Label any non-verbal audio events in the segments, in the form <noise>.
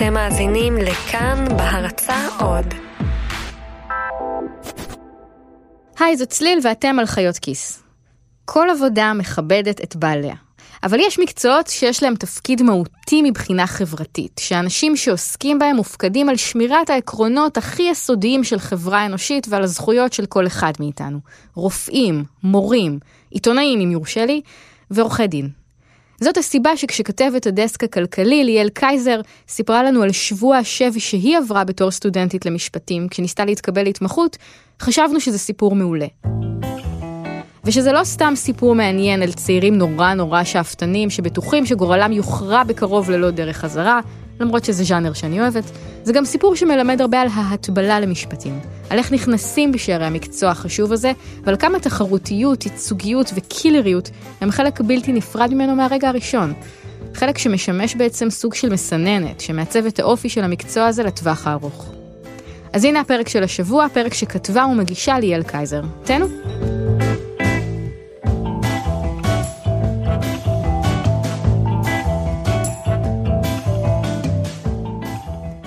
אתם מאזינים לכאן בהרצה עוד. היי, זאת צליל ואתם על חיות כיס. כל עבודה מכבדת את בעליה. אבל יש מקצועות שיש להם תפקיד מהותי מבחינה חברתית, שאנשים שעוסקים בהם מופקדים על שמירת העקרונות הכי יסודיים של חברה אנושית ועל הזכויות של כל אחד מאיתנו. רופאים, מורים, עיתונאים אם יורשה לי, ועורכי דין. זאת הסיבה שכשכתבת הדסק הכלכלי ליאל קייזר סיפרה לנו על שבוע השבי שהיא עברה בתור סטודנטית למשפטים כשניסתה להתקבל להתמחות, חשבנו שזה סיפור מעולה. ושזה לא סתם סיפור מעניין על צעירים נורא נורא שאפתנים שבטוחים שגורלם יוכרע בקרוב ללא דרך חזרה, למרות שזה ז'אנר שאני אוהבת, זה גם סיפור שמלמד הרבה על ההטבלה למשפטים, על איך נכנסים בשערי המקצוע החשוב הזה, ועל כמה תחרותיות, ייצוגיות וקילריות הם חלק בלתי נפרד ממנו מהרגע הראשון. חלק שמשמש בעצם סוג של מסננת, שמעצב את האופי של המקצוע הזה לטווח הארוך. אז הנה הפרק של השבוע, פרק שכתבה ומגישה ליאל קייזר. תהנו.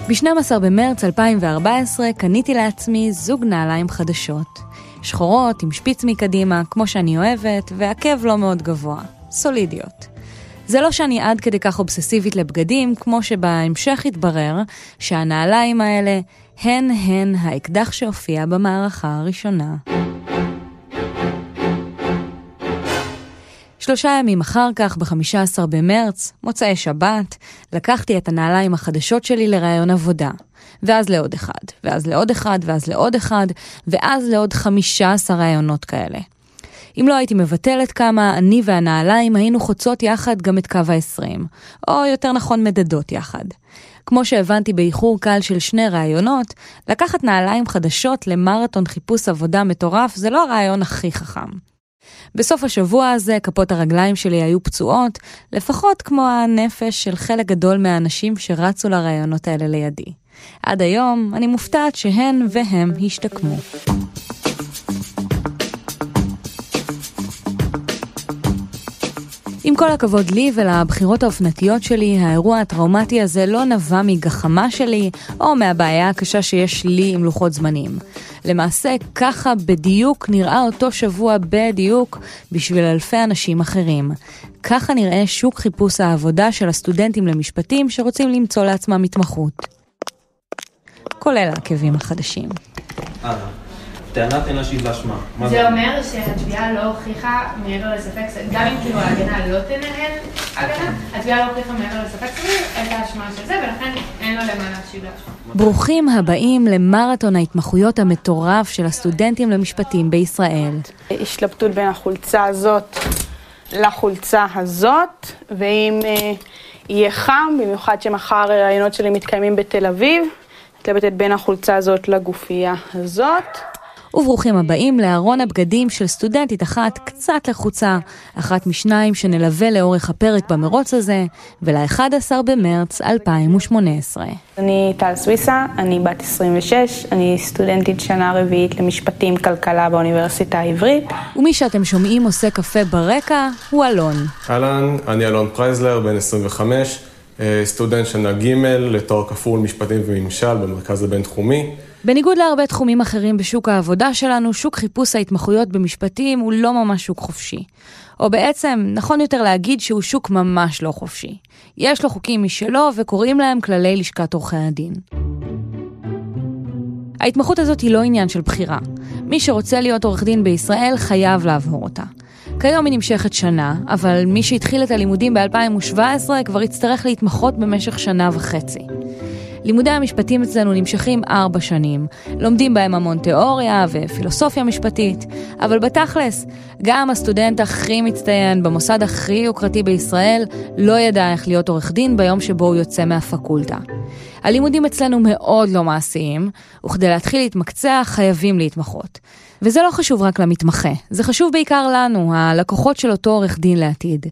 ב-12 במרץ 2014 קניתי לעצמי זוג נעליים חדשות. שחורות, עם שפיץ מקדימה, כמו שאני אוהבת, ועקב לא מאוד גבוה. סולידיות. זה לא שאני עד כדי כך אובססיבית לבגדים, כמו שבהמשך התברר שהנעליים האלה הן הן האקדח שהופיע במערכה הראשונה. שלושה ימים אחר כך, ב-15 במרץ, מוצאי שבת, לקחתי את הנעליים החדשות שלי לראיון עבודה. ואז לעוד אחד, ואז לעוד אחד, ואז לעוד אחד, ואז לעוד 15 ראיונות כאלה. אם לא הייתי מבטלת כמה, אני והנעליים היינו חוצות יחד גם את קו ה-20, או יותר נכון מדדות יחד. כמו שהבנתי באיחור קל של שני ראיונות, לקחת נעליים חדשות למרתון חיפוש עבודה מטורף זה לא הרעיון הכי חכם. בסוף השבוע הזה כפות הרגליים שלי היו פצועות, לפחות כמו הנפש של חלק גדול מהאנשים שרצו לרעיונות האלה לידי. עד היום אני מופתעת שהן והם השתקמו. עם כל הכבוד לי ולבחירות האופנתיות שלי, האירוע הטראומטי הזה לא נבע מגחמה שלי או מהבעיה הקשה שיש לי עם לוחות זמנים. למעשה, ככה בדיוק נראה אותו שבוע בדיוק בשביל אלפי אנשים אחרים. ככה נראה שוק חיפוש העבודה של הסטודנטים למשפטים שרוצים למצוא לעצמם התמחות. כולל העקבים החדשים. טענת אין לה שהיא באשמה. זה אומר שהתביעה לא הוכיחה מעבר לספק סביר, גם אם כאילו ההגנה לא תנהל הגנה, התביעה לא הוכיחה מעבר לספק סביר את האשמה של זה, ולכן אין לו למה להשיב לאשמה. ברוכים הבאים למרתון ההתמחויות המטורף של הסטודנטים למשפטים בישראל. השתלבטות בין החולצה הזאת לחולצה הזאת, ואם אה, יהיה חם, במיוחד שמחר ראיונות שלי מתקיימים בתל אביב, מתלבטת בין החולצה הזאת לגופייה הזאת. וברוכים הבאים לארון הבגדים של סטודנטית אחת קצת לחוצה, אחת משניים שנלווה לאורך הפרק במרוץ הזה, ול-11 במרץ 2018. אני טל סוויסה, אני בת 26, אני סטודנטית שנה רביעית למשפטים כלכלה באוניברסיטה העברית. ומי שאתם שומעים עושה קפה ברקע הוא אלון. אהלן, אני אלון פרייזלר, בן 25, אה, סטודנט שנה ג' לתואר כפול משפטים וממשל במרכז הבינתחומי. בניגוד להרבה תחומים אחרים בשוק העבודה שלנו, שוק חיפוש ההתמחויות במשפטים הוא לא ממש שוק חופשי. או בעצם, נכון יותר להגיד שהוא שוק ממש לא חופשי. יש לו חוקים משלו וקוראים להם כללי לשכת עורכי הדין. ההתמחות הזאת היא לא עניין של בחירה. מי שרוצה להיות עורך דין בישראל חייב לעבור אותה. כיום היא נמשכת שנה, אבל מי שהתחיל את הלימודים ב-2017 כבר יצטרך להתמחות במשך שנה וחצי. לימודי המשפטים אצלנו נמשכים ארבע שנים. לומדים בהם המון תיאוריה ופילוסופיה משפטית, אבל בתכלס, גם הסטודנט הכי מצטיין במוסד הכי יוקרתי בישראל לא ידע איך להיות עורך דין ביום שבו הוא יוצא מהפקולטה. הלימודים אצלנו מאוד לא מעשיים, וכדי להתחיל להתמקצע חייבים להתמחות. וזה לא חשוב רק למתמחה, זה חשוב בעיקר לנו, הלקוחות של אותו עורך דין לעתיד.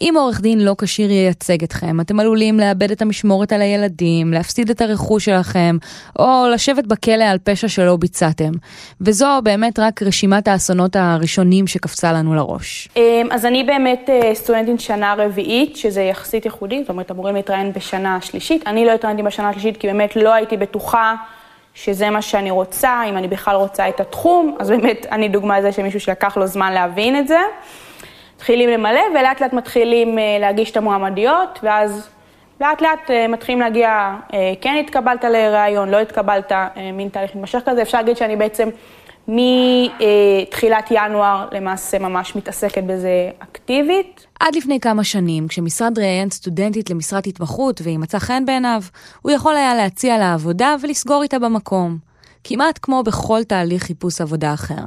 אם עורך דין לא כשיר ייצג אתכם, אתם עלולים לאבד את המשמורת על הילדים, להפסיד את הרכוש שלכם, או לשבת בכלא על פשע שלא ביצעתם. וזו באמת רק רשימת האסונות הראשונים שקפצה לנו לראש. אמ, אז אני באמת אה, סטודנטית שנה רביעית, שזה יחסית ייחודי, זאת אומרת, אמורים להתראיין בשנה שלישית. אני לא התראיינתי בשנה השלישית כי באמת לא הייתי בטוחה שזה מה שאני רוצה, אם אני בכלל רוצה את התחום, אז באמת <laughs> אני דוגמה לזה שמישהו שלקח לו זמן להבין את זה. מתחילים למלא ולאט לאט מתחילים אה, להגיש את המועמדיות, ואז לאט לאט אה, מתחילים להגיע, כן התקבלת לראיון, לא התקבלת, מין תהליך מתמשך כזה. אפשר להגיד שאני בעצם מתחילת ינואר למעשה ממש מתעסקת בזה אקטיבית. עד לפני כמה שנים, כשמשרד ראיין סטודנטית למשרת התמחות והיא מצאה חן בעיניו, הוא יכול היה להציע לה עבודה ולסגור איתה במקום. כמעט כמו בכל תהליך חיפוש עבודה אחר.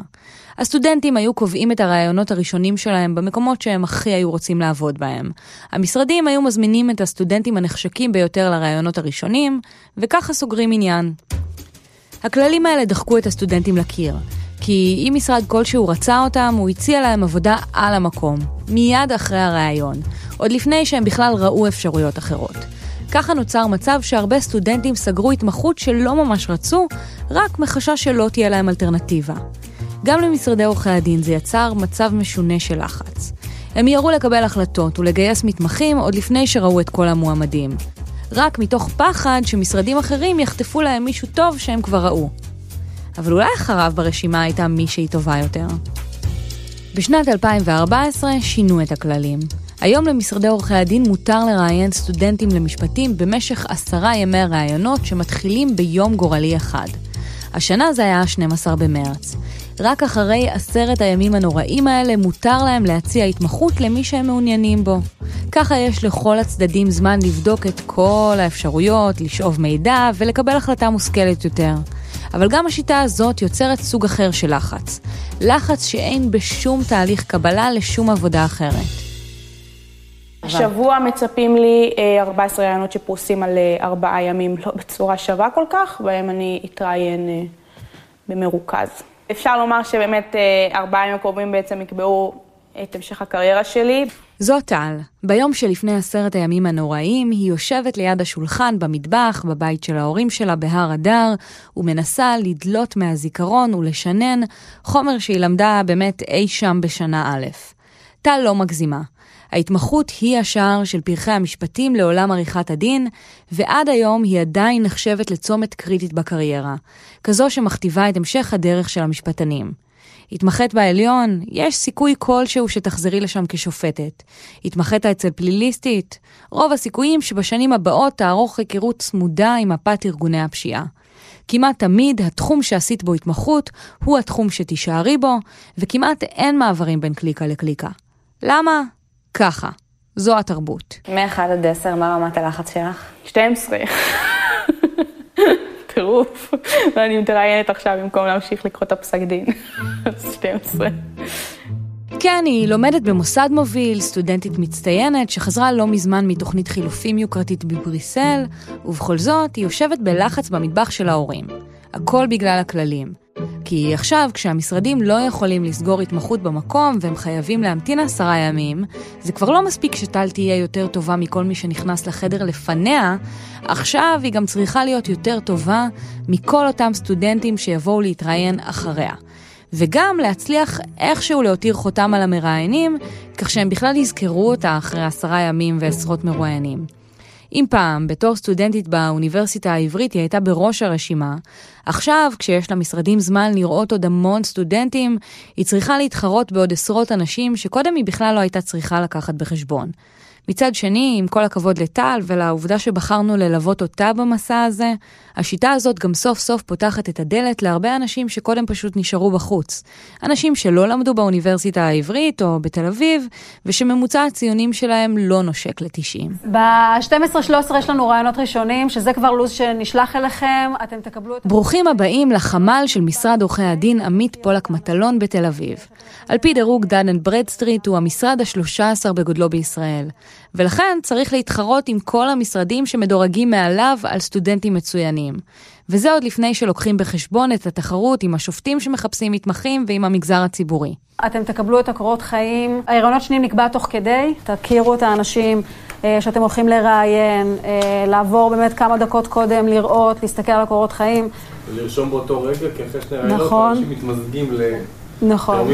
הסטודנטים היו קובעים את הרעיונות הראשונים שלהם במקומות שהם הכי היו רוצים לעבוד בהם. המשרדים היו מזמינים את הסטודנטים הנחשקים ביותר לרעיונות הראשונים, וככה סוגרים עניין. הכללים האלה דחקו את הסטודנטים לקיר, כי אם משרד כלשהו רצה אותם, הוא הציע להם עבודה על המקום, מיד אחרי הראיון, עוד לפני שהם בכלל ראו אפשרויות אחרות. ככה נוצר מצב שהרבה סטודנטים סגרו התמחות שלא ממש רצו, רק מחשש שלא תהיה להם אלטרנטיבה. גם למשרדי עורכי הדין זה יצר מצב משונה של לחץ. הם מיהרו לקבל החלטות ולגייס מתמחים עוד לפני שראו את כל המועמדים. רק מתוך פחד שמשרדים אחרים יחטפו להם מישהו טוב שהם כבר ראו. אבל אולי אחריו ברשימה הייתה מישהי טובה יותר. בשנת 2014 שינו את הכללים. היום למשרדי עורכי הדין מותר לראיין סטודנטים למשפטים במשך עשרה ימי ראיונות שמתחילים ביום גורלי אחד. השנה זה היה 12 במרץ. רק אחרי עשרת הימים הנוראים האלה מותר להם להציע התמחות למי שהם מעוניינים בו. ככה יש לכל הצדדים זמן לבדוק את כל האפשרויות, לשאוב מידע ולקבל החלטה מושכלת יותר. אבל גם השיטה הזאת יוצרת סוג אחר של לחץ. לחץ שאין בשום תהליך קבלה לשום עבודה אחרת. השבוע מצפים לי 14 אה, רעיונות שפרוסים על אה, ארבעה ימים, לא בצורה שווה כל כך, בהם אני אתראיין אה, במרוכז. אפשר לומר שבאמת ארבעה ימים הקרובים בעצם יקבעו את המשך הקריירה שלי. זו טל. ביום שלפני עשרת הימים הנוראים, היא יושבת ליד השולחן במטבח, בבית של ההורים שלה בהר אדר, ומנסה לדלות מהזיכרון ולשנן חומר שהיא למדה באמת אי שם בשנה א'. טל לא מגזימה. ההתמחות היא השער של פרחי המשפטים לעולם עריכת הדין, ועד היום היא עדיין נחשבת לצומת קריטית בקריירה, כזו שמכתיבה את המשך הדרך של המשפטנים. התמחית בעליון, יש סיכוי כלשהו שתחזרי לשם כשופטת. התמחית אצל פליליסטית, רוב הסיכויים שבשנים הבאות תערוך היכרות צמודה עם מפת ארגוני הפשיעה. כמעט תמיד התחום שעשית בו התמחות הוא התחום שתישארי בו, וכמעט אין מעברים בין קליקה לקליקה. למה? ככה. זו התרבות. מ-1 עד 10, מה רמת הלחץ שלך? 12. <laughs> טירוף. ואני מתראיינת עכשיו במקום להמשיך לקרוא את הפסק דין. <laughs> 12. כן, היא לומדת במוסד מוביל, סטודנטית מצטיינת, שחזרה לא מזמן מתוכנית חילופים יוקרתית בבריסל, ובכל זאת היא יושבת בלחץ במטבח של ההורים. הכל בגלל הכללים. כי עכשיו, כשהמשרדים לא יכולים לסגור התמחות במקום והם חייבים להמתין עשרה ימים, זה כבר לא מספיק שטל תהיה יותר טובה מכל מי שנכנס לחדר לפניה, עכשיו היא גם צריכה להיות יותר טובה מכל אותם סטודנטים שיבואו להתראיין אחריה. וגם להצליח איכשהו להותיר חותם על המראיינים, כך שהם בכלל יזכרו אותה אחרי עשרה ימים ועשרות מרואיינים. אם פעם, בתור סטודנטית באוניברסיטה העברית, היא הייתה בראש הרשימה, עכשיו, כשיש לה משרדים זמן לראות עוד המון סטודנטים, היא צריכה להתחרות בעוד עשרות אנשים שקודם היא בכלל לא הייתה צריכה לקחת בחשבון. מצד שני, עם כל הכבוד לטל ולעובדה שבחרנו ללוות אותה במסע הזה, השיטה הזאת גם סוף סוף פותחת את הדלת להרבה אנשים שקודם פשוט נשארו בחוץ. אנשים שלא למדו באוניברסיטה העברית או בתל אביב, ושממוצע הציונים שלהם לא נושק ל-90. ב-12-13 יש לנו ראיונות ראשונים, שזה כבר לו"ז שנשלח אליכם, אתם תקבלו את... ברוכים הבאים לחמ"ל של משרד עורכי הדין עמית פולק מטלון בתל אביב. על פי דירוג דן אנד ברדסטריט הוא המשרד ה-13 בגודלו בישראל. ולכן צריך להתחרות עם כל המשרדים שמדורגים מעליו על סטודנטים מצוינים. וזה עוד לפני שלוקחים בחשבון את התחרות עם השופטים שמחפשים מתמחים ועם המגזר הציבורי. אתם תקבלו את הקורות חיים, ההיריונות שניים נקבע תוך כדי, תכירו את האנשים אה, שאתם הולכים לראיין, אה, לעבור באמת כמה דקות קודם, לראות, להסתכל על הקורות חיים. ולרשום באותו רגע, כי אחרי שני רעיונות נכון. אנשים מתמזגים ל... נכון.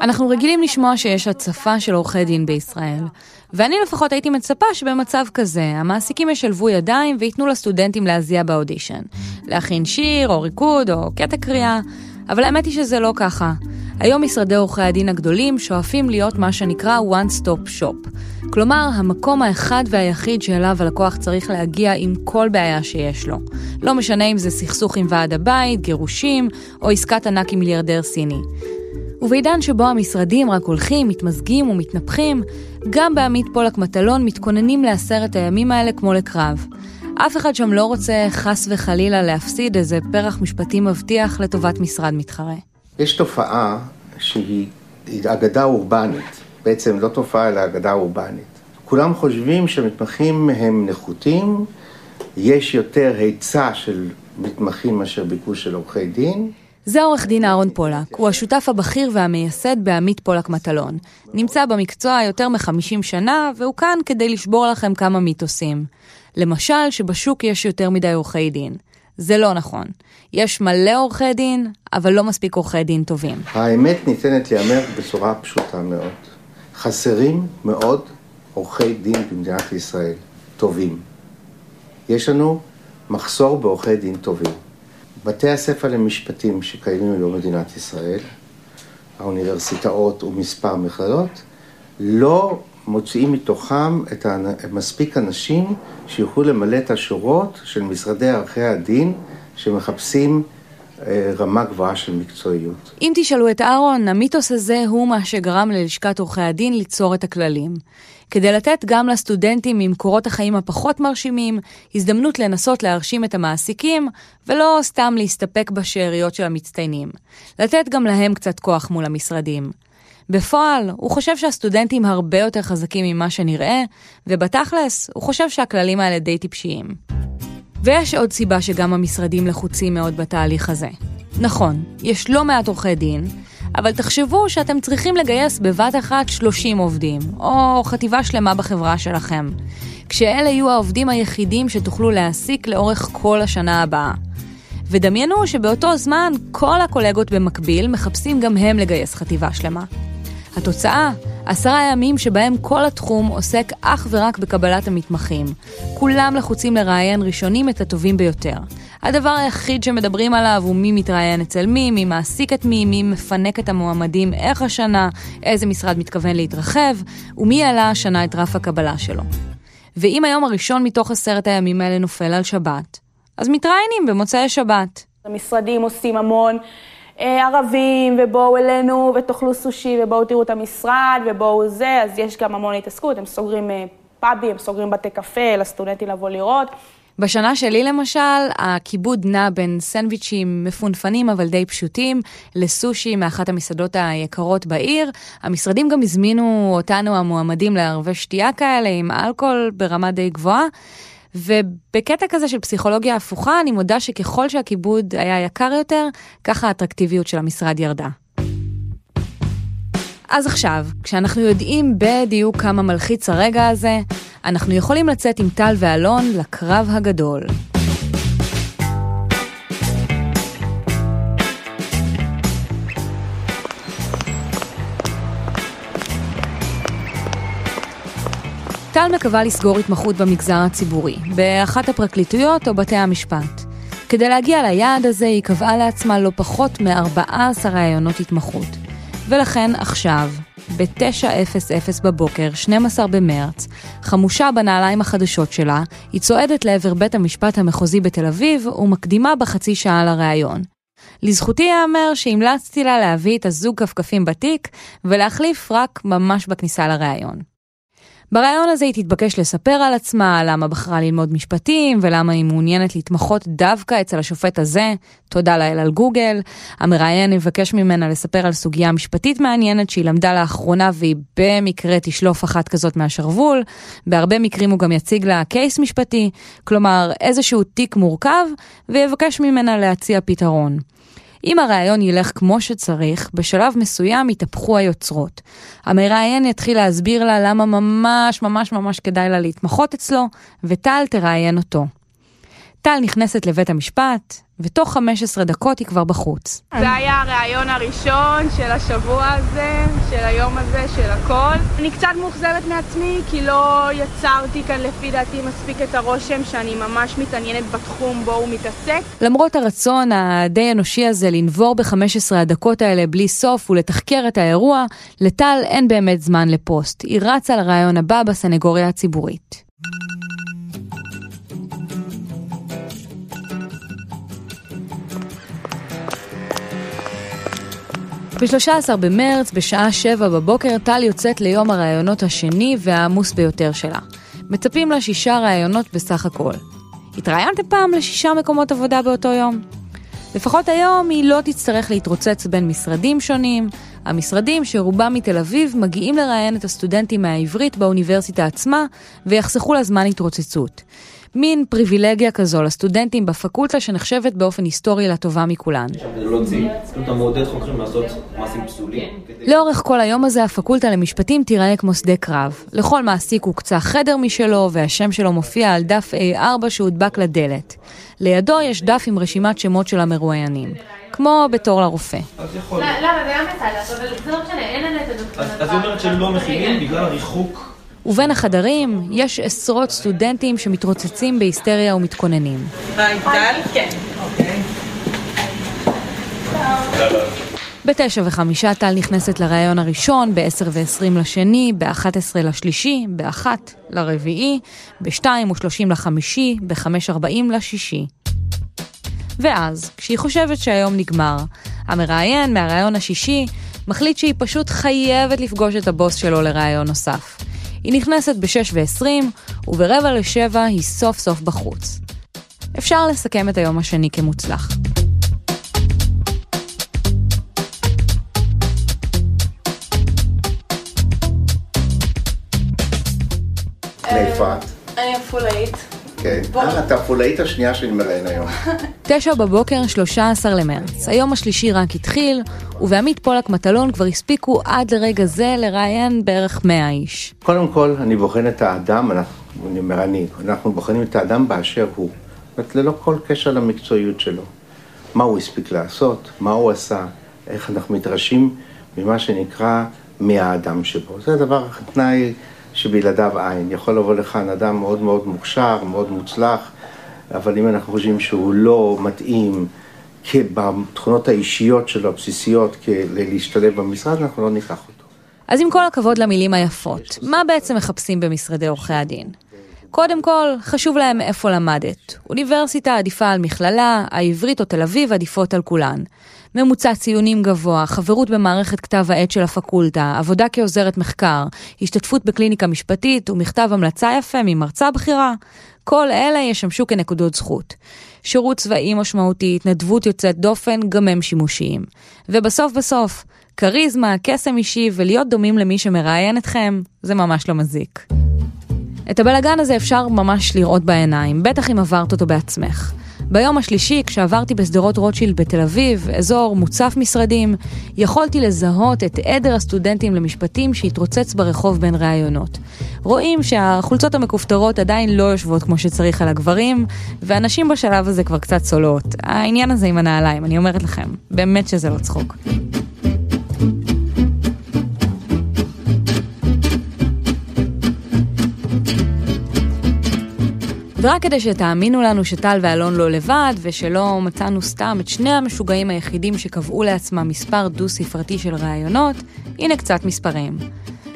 אנחנו רגילים לשמוע שיש הצפה של עורכי דין בישראל. ואני לפחות הייתי מצפה שבמצב כזה, המעסיקים ישלבו ידיים וייתנו לסטודנטים להזיע באודישן. להכין שיר, או ריקוד, או קטע קריאה. אבל האמת היא שזה לא ככה. היום משרדי עורכי הדין הגדולים שואפים להיות מה שנקרא one stop shop. כלומר, המקום האחד והיחיד שאליו הלקוח צריך להגיע עם כל בעיה שיש לו. לא משנה אם זה סכסוך עם ועד הבית, גירושים, או עסקת ענק עם מיליארדר סיני. ובעידן שבו המשרדים רק הולכים, מתמזגים ומתנפחים, גם בעמית פולק מטלון מתכוננים לעשרת הימים האלה כמו לקרב. אף אחד שם לא רוצה חס וחלילה להפסיד איזה פרח משפטי מבטיח לטובת משרד מתחרה. יש תופעה שהיא היא אגדה אורבנית, בעצם לא תופעה אלא אגדה אורבנית. כולם חושבים שמתמחים הם נחותים, יש יותר היצע של מתמחים מאשר ביקוש של עורכי דין. זה עורך דין אהרון פולק, הוא השותף הבכיר והמייסד בעמית פולק מטלון. נמצא במקצוע יותר מ-50 שנה, והוא כאן כדי לשבור לכם כמה מיתוסים. למשל, שבשוק יש יותר מדי עורכי דין. זה לא נכון. יש מלא עורכי דין, אבל לא מספיק עורכי דין טובים. האמת ניתנת להיאמר בצורה פשוטה מאוד. חסרים מאוד עורכי דין במדינת ישראל, טובים. יש לנו מחסור בעורכי דין טובים. בתי הספר למשפטים שקיימים היום במדינת ישראל, האוניברסיטאות ומספר מכללות, לא מוציאים מתוכם את מספיק אנשים שיוכלו למלא את השורות של משרדי עורכי הדין שמחפשים רמה גבוהה של מקצועיות. אם תשאלו את אהרון, המיתוס הזה הוא מה שגרם ללשכת עורכי הדין ליצור את הכללים. כדי לתת גם לסטודנטים עם קורות החיים הפחות מרשימים, הזדמנות לנסות להרשים את המעסיקים, ולא סתם להסתפק בשאריות של המצטיינים. לתת גם להם קצת כוח מול המשרדים. בפועל, הוא חושב שהסטודנטים הרבה יותר חזקים ממה שנראה, ובתכלס, הוא חושב שהכללים האלה די טיפשיים. ויש עוד סיבה שגם המשרדים לחוצים מאוד בתהליך הזה. נכון, יש לא מעט עורכי דין, אבל תחשבו שאתם צריכים לגייס בבת אחת 30 עובדים, או חטיבה שלמה בחברה שלכם, כשאלה יהיו העובדים היחידים שתוכלו להעסיק לאורך כל השנה הבאה. ודמיינו שבאותו זמן כל הקולגות במקביל מחפשים גם הם לגייס חטיבה שלמה. התוצאה, עשרה ימים שבהם כל התחום עוסק אך ורק בקבלת המתמחים. כולם לחוצים לראיין ראשונים את הטובים ביותר. הדבר היחיד שמדברים עליו הוא מי מתראיין אצל מי, מי מעסיק את מי, מי מפנק את המועמדים איך השנה, איזה משרד מתכוון להתרחב, ומי העלה השנה את רף הקבלה שלו. ואם היום הראשון מתוך עשרת הימים האלה נופל על שבת, אז מתראיינים במוצאי שבת. המשרדים עושים המון ערבים, ובואו אלינו ותאכלו סושי, ובואו תראו את המשרד, ובואו זה, אז יש גם המון התעסקות, הם סוגרים אה, פאבים, הם סוגרים בתי קפה, לסטודנטים לבוא לראות. בשנה שלי למשל, הכיבוד נע בין סנדוויצ'ים מפונפנים אבל די פשוטים, לסושי מאחת המסעדות היקרות בעיר. המשרדים גם הזמינו אותנו המועמדים לערבי שתייה כאלה עם אלכוהול ברמה די גבוהה. ובקטע כזה של פסיכולוגיה הפוכה, אני מודה שככל שהכיבוד היה יקר יותר, ככה האטרקטיביות של המשרד ירדה. אז עכשיו, כשאנחנו יודעים בדיוק כמה מלחיץ הרגע הזה, אנחנו יכולים לצאת עם טל ואלון לקרב הגדול. טל מקווה לסגור התמחות במגזר הציבורי, באחת הפרקליטויות או בתי המשפט. כדי להגיע ליעד הזה היא קבעה לעצמה לא פחות מ-14 ראיונות התמחות. ולכן עכשיו, ב-9:00 בבוקר, 12 במרץ, חמושה בנעליים החדשות שלה, היא צועדת לעבר בית המשפט המחוזי בתל אביב ומקדימה בחצי שעה לראיון. לזכותי ייאמר שהמלצתי לה להביא את הזוג כפכפים בתיק ולהחליף רק ממש בכניסה לראיון. בריאיון הזה היא תתבקש לספר על עצמה, למה בחרה ללמוד משפטים, ולמה היא מעוניינת להתמחות דווקא אצל השופט הזה, תודה לאל על גוגל. המראיין יבקש ממנה לספר על סוגיה משפטית מעניינת שהיא למדה לאחרונה והיא במקרה תשלוף אחת כזאת מהשרוול. בהרבה מקרים הוא גם יציג לה קייס משפטי, כלומר איזשהו תיק מורכב, ויבקש ממנה להציע פתרון. אם הרעיון ילך כמו שצריך, בשלב מסוים יתהפכו היוצרות. המראיין יתחיל להסביר לה למה ממש ממש ממש כדאי לה להתמחות אצלו, וטל תראיין אותו. טל נכנסת לבית המשפט, ותוך 15 דקות היא כבר בחוץ. זה היה הרעיון הראשון של השבוע הזה, של היום הזה, של הכל. אני קצת מאוכזבת מעצמי, כי לא יצרתי כאן לפי דעתי מספיק את הרושם שאני ממש מתעניינת בתחום בו הוא מתעסק. למרות הרצון הדי אנושי הזה לנבור ב-15 הדקות האלה בלי סוף ולתחקר את האירוע, לטל אין באמת זמן לפוסט. היא רצה לרעיון הבא בסנגוריה הציבורית. ב-13 במרץ, בשעה 7 בבוקר, טל יוצאת ליום הראיונות השני והעמוס ביותר שלה. מצפים לה שישה ראיונות בסך הכל. התראיינתם פעם לשישה מקומות עבודה באותו יום? לפחות היום היא לא תצטרך להתרוצץ בין משרדים שונים. המשרדים, שרובם מתל אביב, מגיעים לראיין את הסטודנטים מהעברית באוניברסיטה עצמה, ויחסכו לה זמן התרוצצות. מין פריבילגיה כזו לסטודנטים בפקולטה שנחשבת באופן היסטורי לטובה מכולן. לאורך כל היום הזה הפקולטה למשפטים תיראה כמו שדה קרב. לכל מעסיק הוקצה חדר משלו והשם שלו מופיע על דף A4 שהודבק לדלת. לידו יש דף עם רשימת שמות של המרואיינים, כמו בתור לרופא. למה? זה היה מצד, אבל זה לא משנה, אין לנו את הדוקטורט. אז היא אומרת שהם לא מכינים בגלל הריחוק. ובין החדרים יש עשרות סטודנטים שמתרוצצים בהיסטריה ומתכוננים. היי, טל? כן. בתשע וחמישה טל נכנסת לראיון הראשון, בעשר ועשרים לשני, באחת עשרה לשלישי, באחת לרביעי, בשתיים ושלושים לחמישי, בחמש ארבעים לשישי. ואז, כשהיא חושבת שהיום נגמר, המראיין מהראיון השישי מחליט שהיא פשוט חייבת לפגוש את הבוס שלו לראיון נוסף. היא נכנסת ב-6 ו-20, וברבע לשבע היא סוף סוף בחוץ. אפשר לסכם את היום השני כמוצלח. מאיפה את? אני עפולאית. כן. אה, את עפולאית השנייה שאני מראיין היום. <laughs> תשע בבוקר, 13 למרץ. היום השלישי רק התחיל, ובעמית פולק מטלון כבר הספיקו עד לרגע זה לראיין בערך 100 איש. קודם כל, אני בוחן את האדם, אנחנו, אני אומר אני, אנחנו בוחנים את האדם באשר הוא. זאת ללא כל קשר למקצועיות שלו. מה הוא הספיק לעשות, מה הוא עשה, איך אנחנו מתרשים ממה שנקרא מהאדם שבו. זה דבר, תנאי שבלעדיו אין. יכול לבוא לכאן אדם מאוד מאוד מוכשר, מאוד מוצלח, אבל אם אנחנו חושבים שהוא לא מתאים בתכונות האישיות שלו, הבסיסיות, להשתלב במשרד, אנחנו לא ניקח אותו. אז עם כל הכבוד למילים היפות, מה בעצם מחפשים במשרדי עורכי הדין? קודם כל, חשוב להם איפה למדת. אוניברסיטה עדיפה על מכללה, העברית או תל אביב עדיפות על כולן. ממוצע ציונים גבוה, חברות במערכת כתב העת של הפקולטה, עבודה כעוזרת מחקר, השתתפות בקליניקה משפטית ומכתב המלצה יפה ממרצה בכירה. כל אלה ישמשו כנקודות זכות. שירות צבאי משמעותי, התנדבות יוצאת דופן, גם הם שימושיים. ובסוף בסוף, כריזמה, קסם אישי ולהיות דומים למי שמראיין אתכם, זה ממש לא מזיק. את הבלגן הזה אפשר ממש לראות בעיניים, בטח אם עברת אותו בעצמך. ביום השלישי, כשעברתי בשדרות רוטשילד בתל אביב, אזור מוצף משרדים, יכולתי לזהות את עדר הסטודנטים למשפטים שהתרוצץ ברחוב בין ראיונות. רואים שהחולצות המכופתרות עדיין לא יושבות כמו שצריך על הגברים, ואנשים בשלב הזה כבר קצת צולעות. העניין הזה עם הנעליים, אני אומרת לכם, באמת שזה לא צחוק. ורק כדי שתאמינו לנו שטל ואלון לא לבד, ושלא מצאנו סתם את שני המשוגעים היחידים שקבעו לעצמם מספר דו-ספרתי של ראיונות, הנה קצת מספרים.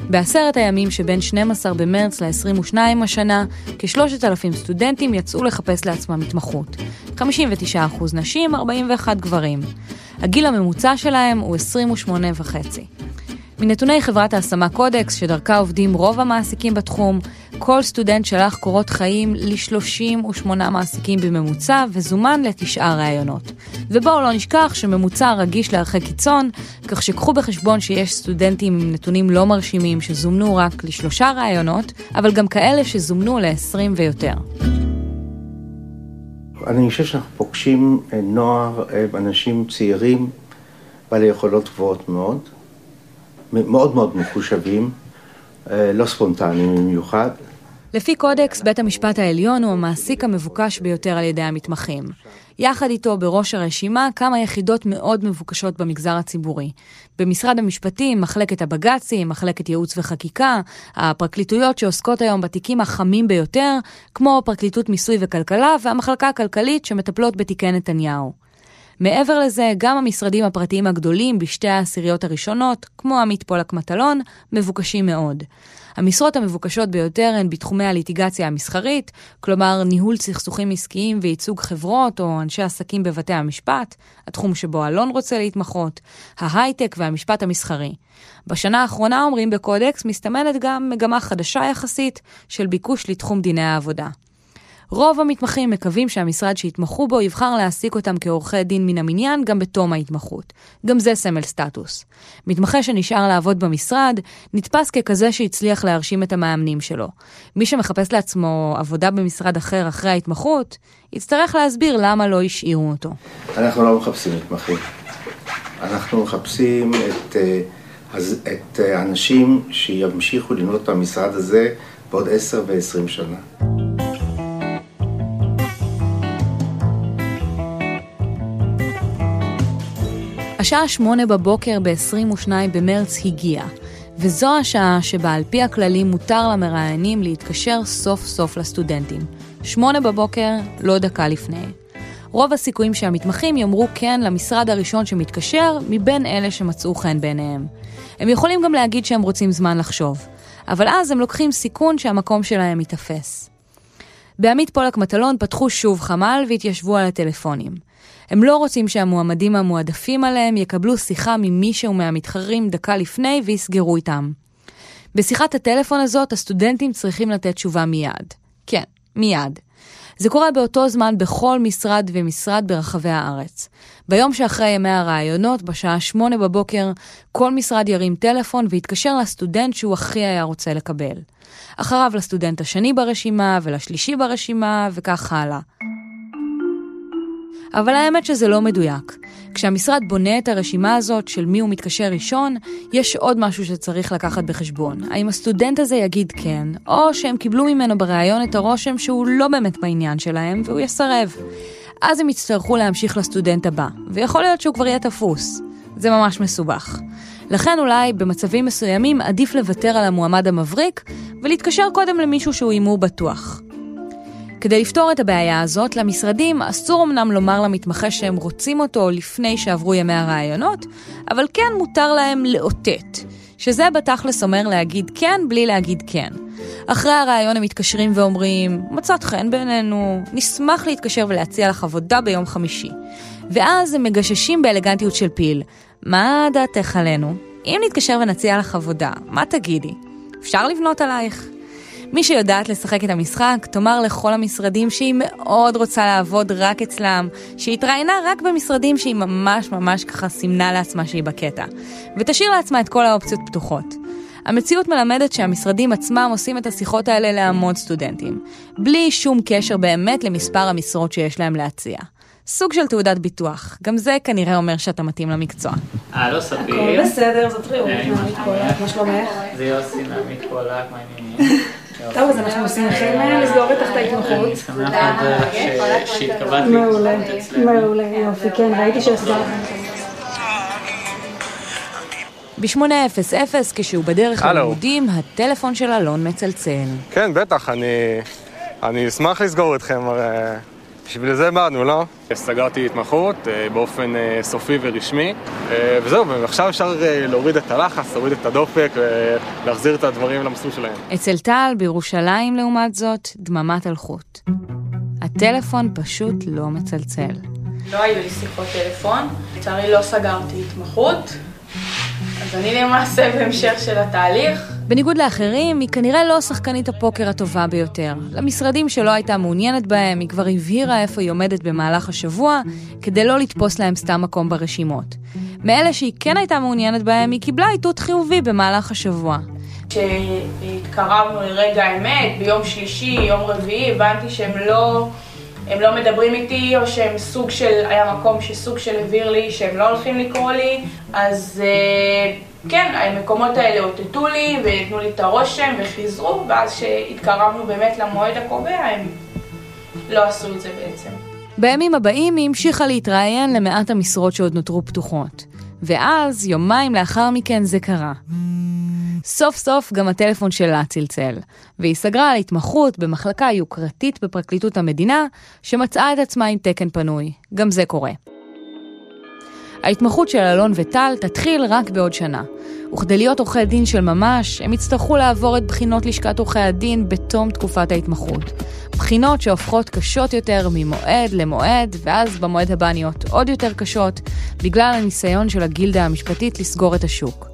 בעשרת הימים שבין 12 במרץ ל-22 השנה, כ-3,000 סטודנטים יצאו לחפש לעצמם התמחות. 59% נשים, 41 גברים. הגיל הממוצע שלהם הוא 28 וחצי. מנתוני חברת ההשמה קודקס, שדרכה עובדים רוב המעסיקים בתחום, כל סטודנט שלח קורות חיים ל-38 מעסיקים בממוצע וזומן לתשעה ראיונות. ובואו לא נשכח שממוצע רגיש לערכי קיצון, כך שקחו בחשבון שיש סטודנטים עם נתונים לא מרשימים שזומנו רק לשלושה ראיונות, אבל גם כאלה שזומנו ל-20 ויותר. אני חושב שאנחנו פוגשים אה, נוער, אה, אנשים צעירים, בעלי יכולות גבוהות מאוד, מאוד מאוד מחושבים, אה, לא ספונטניים במיוחד. לפי קודקס, בית המשפט העליון הוא המעסיק המבוקש ביותר על ידי המתמחים. יחד איתו בראש הרשימה כמה יחידות מאוד מבוקשות במגזר הציבורי. במשרד המשפטים, מחלקת הבג"צים, מחלקת ייעוץ וחקיקה, הפרקליטויות שעוסקות היום בתיקים החמים ביותר, כמו פרקליטות מיסוי וכלכלה והמחלקה הכלכלית שמטפלות בתיקי נתניהו. מעבר לזה, גם המשרדים הפרטיים הגדולים בשתי העשיריות הראשונות, כמו עמית פולק מטלון, מבוקשים מאוד. המשרות המבוקשות ביותר הן בתחומי הליטיגציה המסחרית, כלומר ניהול סכסוכים עסקיים וייצוג חברות או אנשי עסקים בבתי המשפט, התחום שבו אלון רוצה להתמחות, ההייטק והמשפט המסחרי. בשנה האחרונה, אומרים בקודקס, מסתמנת גם מגמה חדשה יחסית של ביקוש לתחום דיני העבודה. רוב המתמחים מקווים שהמשרד שיתמחו בו יבחר להעסיק אותם כעורכי דין מן המניין גם בתום ההתמחות. גם זה סמל סטטוס. מתמחה שנשאר לעבוד במשרד נתפס ככזה שהצליח להרשים את המאמנים שלו. מי שמחפש לעצמו עבודה במשרד אחר אחרי ההתמחות, יצטרך להסביר למה לא השאירו אותו. אנחנו לא מחפשים מתמחים. אנחנו מחפשים את, אה, את אה, האנשים שימשיכו ללמוד את המשרד הזה בעוד עשר ועשרים שנה. השעה שמונה בבוקר ב-22 במרץ הגיעה, וזו השעה שבה על פי הכללים מותר למראיינים להתקשר סוף סוף לסטודנטים. שמונה בבוקר, לא דקה לפני. רוב הסיכויים שהמתמחים יאמרו כן למשרד הראשון שמתקשר, מבין אלה שמצאו חן בעיניהם. הם יכולים גם להגיד שהם רוצים זמן לחשוב, אבל אז הם לוקחים סיכון שהמקום שלהם ייתפס. בעמית פולק מטלון פתחו שוב חמ"ל והתיישבו על הטלפונים. הם לא רוצים שהמועמדים המועדפים עליהם יקבלו שיחה ממישהו מהמתחרים דקה לפני ויסגרו איתם. בשיחת הטלפון הזאת הסטודנטים צריכים לתת תשובה מיד. כן, מיד. זה קורה באותו זמן בכל משרד ומשרד ברחבי הארץ. ביום שאחרי ימי הראיונות, בשעה שמונה בבוקר, כל משרד ירים טלפון ויתקשר לסטודנט שהוא הכי היה רוצה לקבל. אחריו לסטודנט השני ברשימה, ולשלישי ברשימה, וכך הלאה. אבל האמת שזה לא מדויק. כשהמשרד בונה את הרשימה הזאת של מי הוא מתקשר ראשון, יש עוד משהו שצריך לקחת בחשבון. האם הסטודנט הזה יגיד כן, או שהם קיבלו ממנו בריאיון את הרושם שהוא לא באמת בעניין שלהם והוא יסרב. אז הם יצטרכו להמשיך לסטודנט הבא, ויכול להיות שהוא כבר יהיה תפוס. זה ממש מסובך. לכן אולי במצבים מסוימים עדיף לוותר על המועמד המבריק ולהתקשר קודם למישהו שהוא הימור בטוח. כדי לפתור את הבעיה הזאת, למשרדים אסור אמנם לומר למתמחה שהם רוצים אותו לפני שעברו ימי הרעיונות, אבל כן מותר להם לאותת, שזה בתכלס אומר להגיד כן בלי להגיד כן. אחרי הרעיון הם מתקשרים ואומרים, מצאת חן בעינינו, נשמח להתקשר ולהציע לך עבודה ביום חמישי. ואז הם מגששים באלגנטיות של פיל, מה דעתך עלינו? אם נתקשר ונציע לך עבודה, מה תגידי? אפשר לבנות עלייך? מי שיודעת לשחק את המשחק, תאמר לכל המשרדים שהיא מאוד רוצה לעבוד רק אצלם, שהיא התראיינה רק במשרדים שהיא ממש ממש ככה סימנה לעצמה שהיא בקטע, ותשאיר לעצמה את כל האופציות פתוחות. המציאות מלמדת שהמשרדים עצמם עושים את השיחות האלה להמון סטודנטים, בלי שום קשר באמת למספר המשרות שיש להם להציע. סוג של תעודת ביטוח, גם זה כנראה אומר שאתה מתאים למקצוע. אה, לא סביר. הכל בסדר, זאת רעות מעמית פולק, מה שלומך? זה יוסי מעמית פולק, מה העניינים? טוב, אז אנחנו עושים לכם לסגור איתך את ההתמחות. מעולה, מעולה, יופי, כן, ראיתי שהסגרת. ב-8:00, כשהוא בדרך ללימודים, הטלפון של אלון מצלצל. כן, בטח, אני, אני אשמח לסגור אתכם, הרי בשביל זה באנו, לא? סגרתי התמחות אה, באופן אה, סופי ורשמי, אה, וזהו, ועכשיו אפשר להוריד את הלחץ, להוריד את הדופק ולהחזיר את הדברים למסלול שלהם. אצל טל, בירושלים, לעומת זאת, דממת אלחוט. הטלפון פשוט לא מצלצל. לא היו לי שיחות טלפון, לצערי לא סגרתי התמחות, אז אני למעשה בהמשך של התהליך. בניגוד לאחרים, היא כנראה לא שחקנית הפוקר הטובה ביותר. למשרדים שלא הייתה מעוניינת בהם, היא כבר הבהירה איפה היא עומדת במהלך השבוע, כדי לא לתפוס להם סתם מקום ברשימות. מאלה שהיא כן הייתה מעוניינת בהם, היא קיבלה איתות חיובי במהלך השבוע. כשהתקרבנו לרגע האמת, ביום שלישי, יום רביעי, הבנתי שהם לא, הם לא מדברים איתי, או שהם סוג של, היה מקום שסוג של הבהיר לי שהם לא הולכים לקרוא לי, אז אה, כן, המקומות האלה אותתו לי ונתנו לי את הרושם וחיזרו, ואז כשהתקרבנו באמת למועד הקובע, הם לא עשו את זה בעצם. בימים הבאים היא המשיכה להתראיין למעט המשרות שעוד נותרו פתוחות. ואז, יומיים לאחר מכן זה קרה. סוף סוף גם הטלפון שלה צלצל, והיא סגרה על התמחות במחלקה יוקרתית בפרקליטות המדינה, שמצאה את עצמה עם תקן פנוי. גם זה קורה. ההתמחות של אלון וטל תתחיל רק בעוד שנה, וכדי להיות עורכי דין של ממש, הם יצטרכו לעבור את בחינות לשכת עורכי הדין בתום תקופת ההתמחות. בחינות שהופכות קשות יותר ממועד למועד, ואז במועד הבא נהיות עוד יותר קשות, בגלל הניסיון של הגילדה המשפטית לסגור את השוק.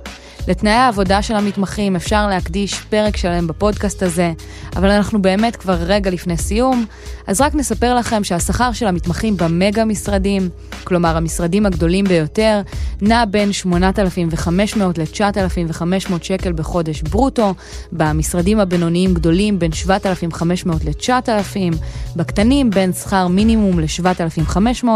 לתנאי העבודה של המתמחים אפשר להקדיש פרק שלם בפודקאסט הזה, אבל אנחנו באמת כבר רגע לפני סיום, אז רק נספר לכם שהשכר של המתמחים במגה משרדים, כלומר המשרדים הגדולים ביותר, נע בין 8,500 ל-9,500 שקל בחודש ברוטו, במשרדים הבינוניים גדולים בין 7,500 ל-9,000, בקטנים בין שכר מינימום ל-7,500,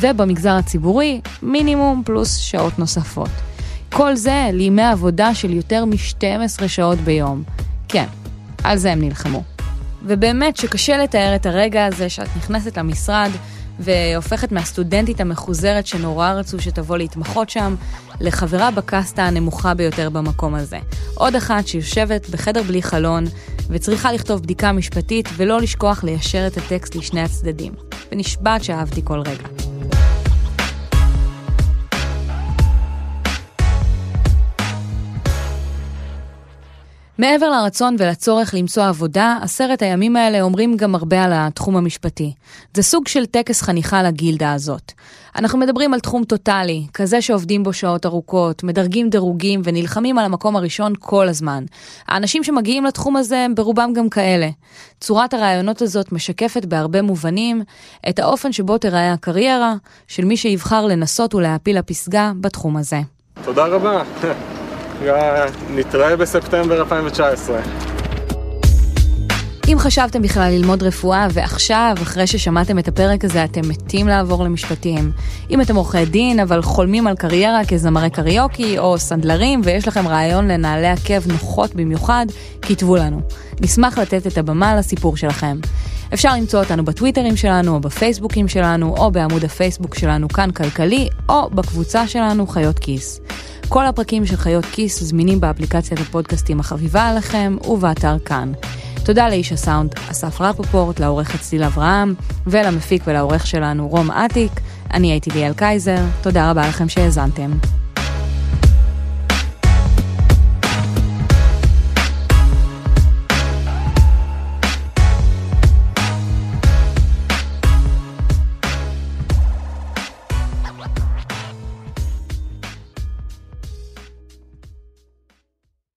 ובמגזר הציבורי מינימום פלוס שעות נוספות. כל זה לימי עבודה של יותר מ-12 שעות ביום. כן, על זה הם נלחמו. ובאמת שקשה לתאר את הרגע הזה שאת נכנסת למשרד והופכת מהסטודנטית המחוזרת שנורא רצו שתבוא להתמחות שם, לחברה בקסטה הנמוכה ביותר במקום הזה. עוד אחת שיושבת בחדר בלי חלון וצריכה לכתוב בדיקה משפטית ולא לשכוח ליישר את הטקסט לשני הצדדים. ונשבעת שאהבתי כל רגע. מעבר לרצון ולצורך למצוא עבודה, עשרת הימים האלה אומרים גם הרבה על התחום המשפטי. זה סוג של טקס חניכה לגילדה הזאת. אנחנו מדברים על תחום טוטאלי, כזה שעובדים בו שעות ארוכות, מדרגים דירוגים ונלחמים על המקום הראשון כל הזמן. האנשים שמגיעים לתחום הזה הם ברובם גם כאלה. צורת הרעיונות הזאת משקפת בהרבה מובנים את האופן שבו תיראה הקריירה של מי שיבחר לנסות ולהעפיל לפסגה בתחום הזה. תודה רבה. נתראה בספטמבר 2019. אם חשבתם בכלל ללמוד רפואה, ועכשיו, אחרי ששמעתם את הפרק הזה, אתם מתים לעבור למשפטים. אם אתם עורכי דין, אבל חולמים על קריירה כזמרי קריוקי או סנדלרים, ויש לכם רעיון לנעלי עקב נוחות במיוחד, כתבו לנו. נשמח לתת את הבמה לסיפור שלכם. אפשר למצוא אותנו בטוויטרים שלנו, או בפייסבוקים שלנו, או בעמוד הפייסבוק שלנו כאן כלכלי, או בקבוצה שלנו חיות כיס. כל הפרקים של חיות כיס זמינים באפליקציית הפודקאסטים החביבה עליכם ובאתר כאן. תודה לאיש הסאונד אסף רפופורט, לעורכת צליל אברהם, ולמפיק ולעורך שלנו רום אטיק. אני הייתי ליאל קייזר, תודה רבה לכם שהאזנתם.